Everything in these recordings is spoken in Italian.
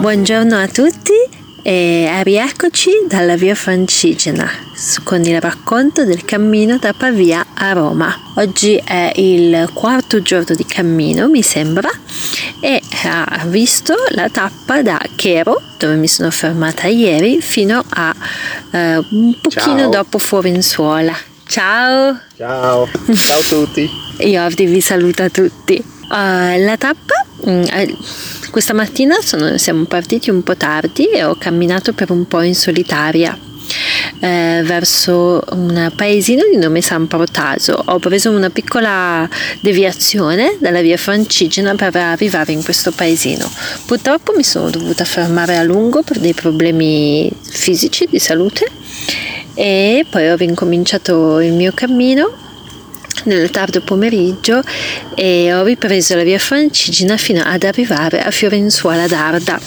Buongiorno a tutti e rieccoci dalla via Francigena con il racconto del cammino da Pavia a Roma. Oggi è il quarto giorno di cammino, mi sembra, e ha visto la tappa da Chero, dove mi sono fermata ieri, fino a eh, un pochino Ciao. dopo Fuorenzuola. Ciao! Ciao! Ciao a tutti! Io vi saluto tutti. Uh, la tappa mm, eh, questa mattina sono, siamo partiti un po' tardi e ho camminato per un po' in solitaria. Eh, verso un paesino di nome San Protaso. Ho preso una piccola deviazione dalla via Francigena per arrivare in questo paesino. Purtroppo mi sono dovuta fermare a lungo per dei problemi fisici di salute e poi ho ricominciato il mio cammino nel tardo pomeriggio e ho ripreso la via Francigena fino ad arrivare a Fiorenzuola d'Arda.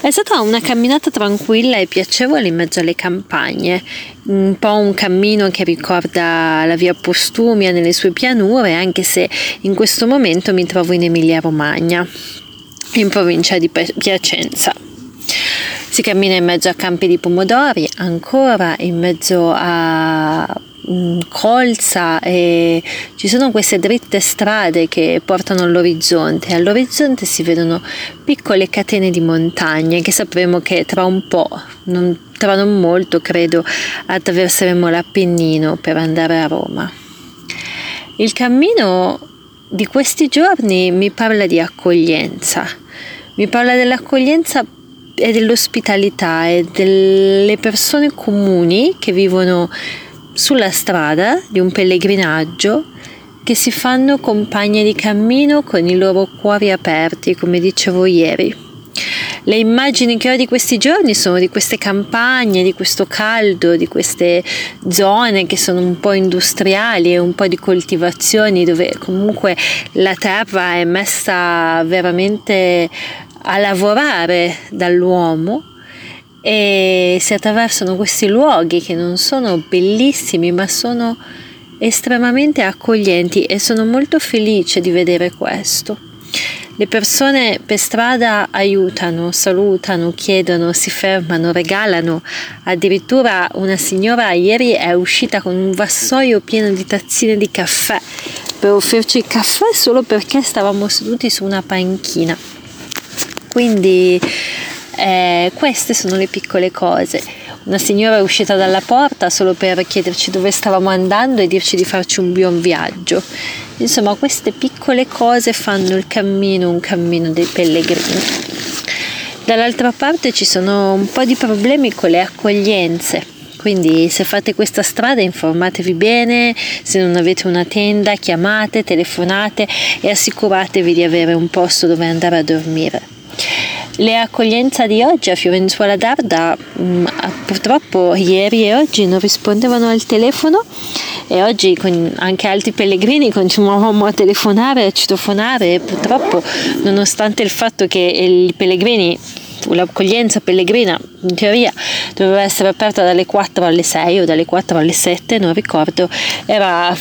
È stata una camminata tranquilla e piacevole in mezzo alle campagne, un po' un cammino che ricorda la via Postumia nelle sue pianure, anche se in questo momento mi trovo in Emilia Romagna, in provincia di Piacenza. Si cammina in mezzo a campi di pomodori, ancora in mezzo a colza e ci sono queste dritte strade che portano all'orizzonte. All'orizzonte si vedono piccole catene di montagne che sapremo che tra un po', non, tra non molto credo, attraverseremo l'Appennino per andare a Roma. Il cammino di questi giorni mi parla di accoglienza, mi parla dell'accoglienza e dell'ospitalità e delle persone comuni che vivono sulla strada di un pellegrinaggio che si fanno compagne di cammino con i loro cuori aperti, come dicevo ieri. Le immagini che ho di questi giorni sono di queste campagne, di questo caldo, di queste zone che sono un po' industriali e un po' di coltivazioni dove comunque la terra è messa veramente a lavorare dall'uomo e si attraversano questi luoghi che non sono bellissimi ma sono estremamente accoglienti e sono molto felice di vedere questo. Le persone per strada aiutano, salutano, chiedono, si fermano, regalano. Addirittura una signora ieri è uscita con un vassoio pieno di tazzine di caffè per offrirci il caffè solo perché stavamo seduti su una panchina. Quindi eh, queste sono le piccole cose. Una signora è uscita dalla porta solo per chiederci dove stavamo andando e dirci di farci un buon viaggio. Insomma, queste piccole cose fanno il cammino un cammino dei pellegrini. Dall'altra parte ci sono un po' di problemi con le accoglienze. Quindi se fate questa strada informatevi bene, se non avete una tenda chiamate, telefonate e assicuratevi di avere un posto dove andare a dormire. Le accoglienze di oggi a Fiorenzuola d'Arda mm, purtroppo ieri e oggi non rispondevano al telefono e oggi con anche altri pellegrini continuavamo a telefonare, a citofonare purtroppo nonostante il fatto che i pellegrini l'accoglienza pellegrina in teoria doveva essere aperta dalle 4 alle 6 o dalle 4 alle 7, non ricordo, era,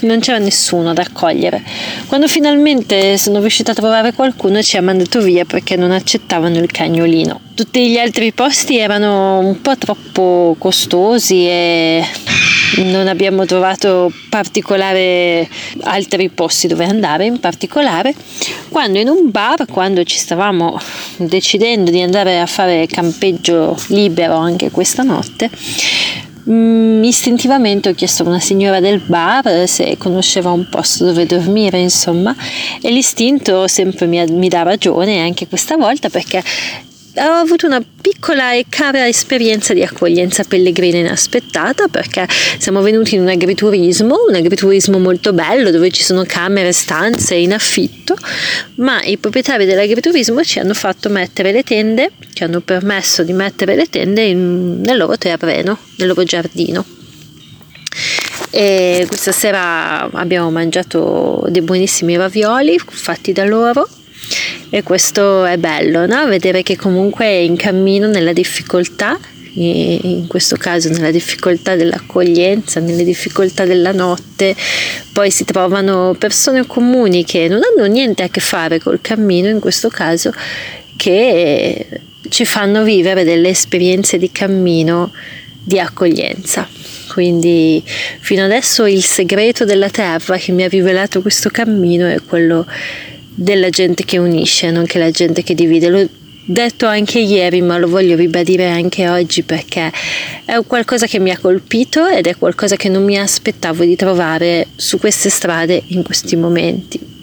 non c'era nessuno ad accogliere. Quando finalmente sono riuscita a trovare qualcuno ci ha mandato via perché non accettavano il cagnolino. Tutti gli altri posti erano un po' troppo costosi e non abbiamo trovato altri posti dove andare in particolare. Quando in un bar quando ci stavamo decidendo di andare a fare campeggio libero anche questa notte mm, istintivamente ho chiesto a una signora del bar se conosceva un posto dove dormire, insomma, e l'istinto sempre mi, mi dà ragione anche questa volta perché ho avuto una piccola e cara esperienza di accoglienza pellegrina inaspettata perché siamo venuti in un agriturismo, un agriturismo molto bello dove ci sono camere, stanze in affitto, ma i proprietari dell'agriturismo ci hanno fatto mettere le tende, ci hanno permesso di mettere le tende in, nel loro terreno, nel loro giardino. E questa sera abbiamo mangiato dei buonissimi ravioli fatti da loro e questo è bello, no? vedere che comunque è in cammino nella difficoltà in questo caso nella difficoltà dell'accoglienza, nelle difficoltà della notte, poi si trovano persone comuni che non hanno niente a che fare col cammino, in questo caso, che ci fanno vivere delle esperienze di cammino di accoglienza. Quindi fino adesso il segreto della terra che mi ha rivelato questo cammino è quello della gente che unisce, non che la gente che divide. L'ho detto anche ieri, ma lo voglio ribadire anche oggi perché è qualcosa che mi ha colpito ed è qualcosa che non mi aspettavo di trovare su queste strade in questi momenti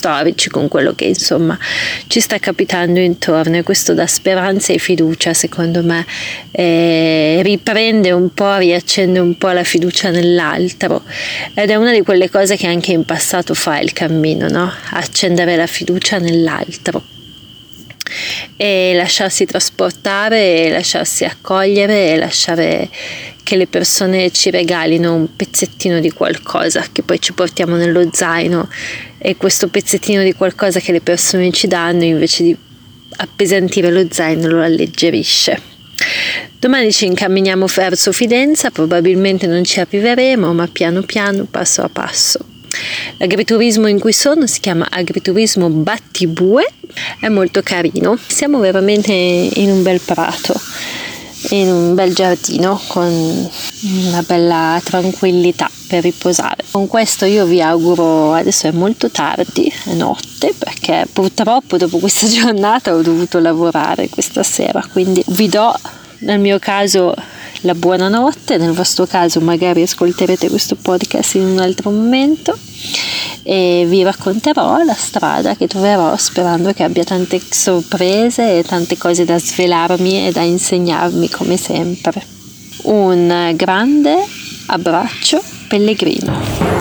storici con quello che insomma ci sta capitando intorno. E questo dà speranza e fiducia secondo me eh, riprende un po' riaccende un po' la fiducia nell'altro. Ed è una di quelle cose che anche in passato fa il cammino no? accendere la fiducia nell'altro e lasciarsi trasportare, e lasciarsi accogliere e lasciare che le persone ci regalino un pezzettino di qualcosa che poi ci portiamo nello zaino e questo pezzettino di qualcosa che le persone ci danno invece di appesantire lo zaino lo alleggerisce. Domani ci incamminiamo verso Fidenza, probabilmente non ci arriveremo, ma piano piano, passo a passo. L'agriturismo in cui sono si chiama agriturismo Battibue, è molto carino. Siamo veramente in un bel prato, in un bel giardino con una bella tranquillità per riposare. Con questo io vi auguro, adesso è molto tardi, è notte, perché purtroppo dopo questa giornata ho dovuto lavorare questa sera, quindi vi do nel mio caso la buonanotte, nel vostro caso magari ascolterete questo podcast in un altro momento e vi racconterò la strada che troverò sperando che abbia tante sorprese e tante cose da svelarmi e da insegnarmi come sempre. Un grande abbraccio pellegrino.